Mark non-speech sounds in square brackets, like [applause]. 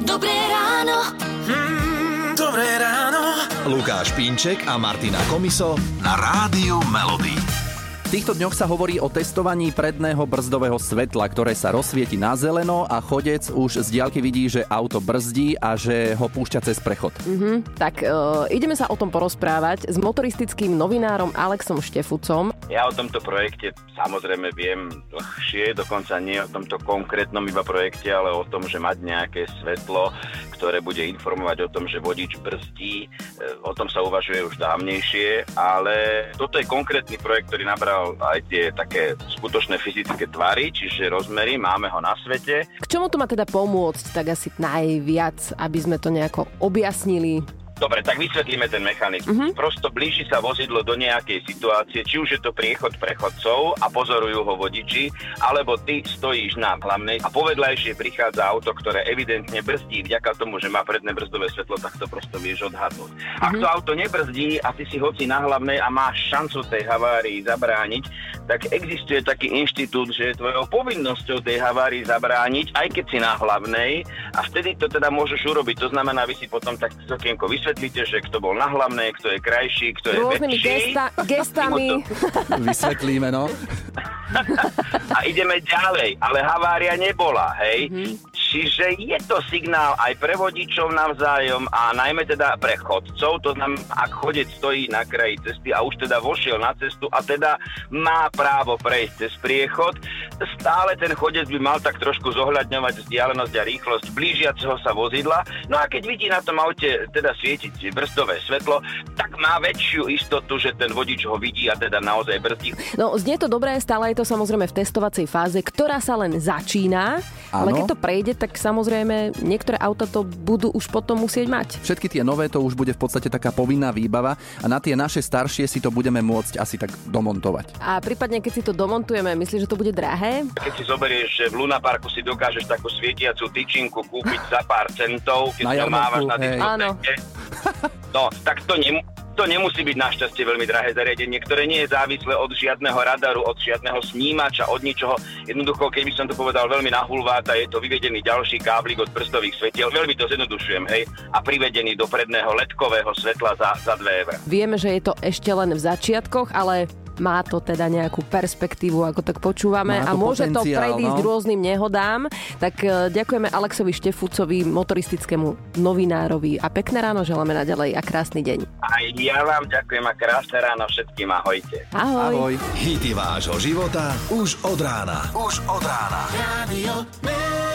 Dobré ráno. Mm, dobré ráno. Lukáš Pínček a Martina Komiso na Rádiu Melody. V týchto dňoch sa hovorí o testovaní predného brzdového svetla, ktoré sa rozsvieti na zeleno a chodec už z diaľky vidí, že auto brzdí a že ho púšťa cez prechod. Mm-hmm. Tak uh, ideme sa o tom porozprávať s motoristickým novinárom Alexom Štefucom. Ja o tomto projekte samozrejme viem dlhšie, dokonca nie o tomto konkrétnom iba projekte, ale o tom, že mať nejaké svetlo, ktoré bude informovať o tom, že vodič brzdí, o tom sa uvažuje už dávnejšie, ale toto je konkrétny projekt, ktorý nabral aj tie také skutočné fyzické tvary, čiže rozmery, máme ho na svete. K čomu to má teda pomôcť tak asi najviac, aby sme to nejako objasnili? Dobre, tak vysvetlíme ten mechanizmus. Uh-huh. Prosto blíži sa vozidlo do nejakej situácie, či už je to priechod prechodcov a pozorujú ho vodiči, alebo ty stojíš na hlavnej a povedľajšie prichádza auto, ktoré evidentne brzdí vďaka tomu, že má predné brzdové svetlo, tak to prosto vieš odhadnúť. Uh-huh. Ak to auto nebrzdí a ty si hoci na hlavnej a máš šancu tej havárii zabrániť, tak existuje taký inštitút, že je tvojou povinnosťou tej havárii zabrániť, aj keď si na hlavnej a vtedy to teda môžeš urobiť. To znamená, vy si potom tak okienko vysvetlíte, že kto bol na hlavnej, kto je krajší, kto je Rôznymi väčší. gesta, gestami. [laughs] [laughs] Vysvetlíme, no. a ideme ďalej, ale havária nebola, hej. Mm-hmm. Čiže je to signál aj pre vodičov navzájom a najmä teda pre chodcov, to znamená, ak chodec stojí na kraji cesty a už teda vošiel na cestu a teda má právo prejsť cez priechod, stále ten chodec by mal tak trošku zohľadňovať vzdialenosť a rýchlosť blížiaceho sa vozidla. No a keď vidí na tom aute teda svietiť brzdové svetlo, tak má väčšiu istotu, že ten vodič ho vidí a teda naozaj brzdí. No, znie to dobré, stále je to samozrejme v testovacej fáze, ktorá sa len začína, Áno. ale keď to prejde, tak samozrejme niektoré auta to budú už potom musieť mať. Všetky tie nové to už bude v podstate taká povinná výbava a na tie naše staršie si to budeme môcť asi tak domontovať. A prípadne, keď si to domontujeme, myslíš, že to bude drahé? Keď si zoberieš, že v Luna Parku si dokážeš takú svietiacu tyčinku kúpiť za pár centov, keď Na to mávaš na diskotéke. No, tak to, nem- to nemusí byť našťastie veľmi drahé zariadenie, ktoré nie je závislé od žiadneho radaru, od žiadneho snímača, od ničoho. Jednoducho, keby som to povedal veľmi na hulváta, je to vyvedený ďalší káblik od prstových svetiel. Veľmi to zjednodušujem, hej, a privedený do predného ledkového svetla za, za 2 eur. Vieme, že je to ešte len v začiatkoch, ale má to teda nejakú perspektívu, ako tak počúvame Má a môže to predísť no. rôznym nehodám. Tak e, ďakujeme Alexovi Štefucovi, motoristickému novinárovi a pekné ráno želáme naďalej a krásny deň. Aj ja vám ďakujem a krásne ráno všetkým, ahojte. Ahoj. Ahoj. Hity vášho života už od rána. Už od rána. Radio.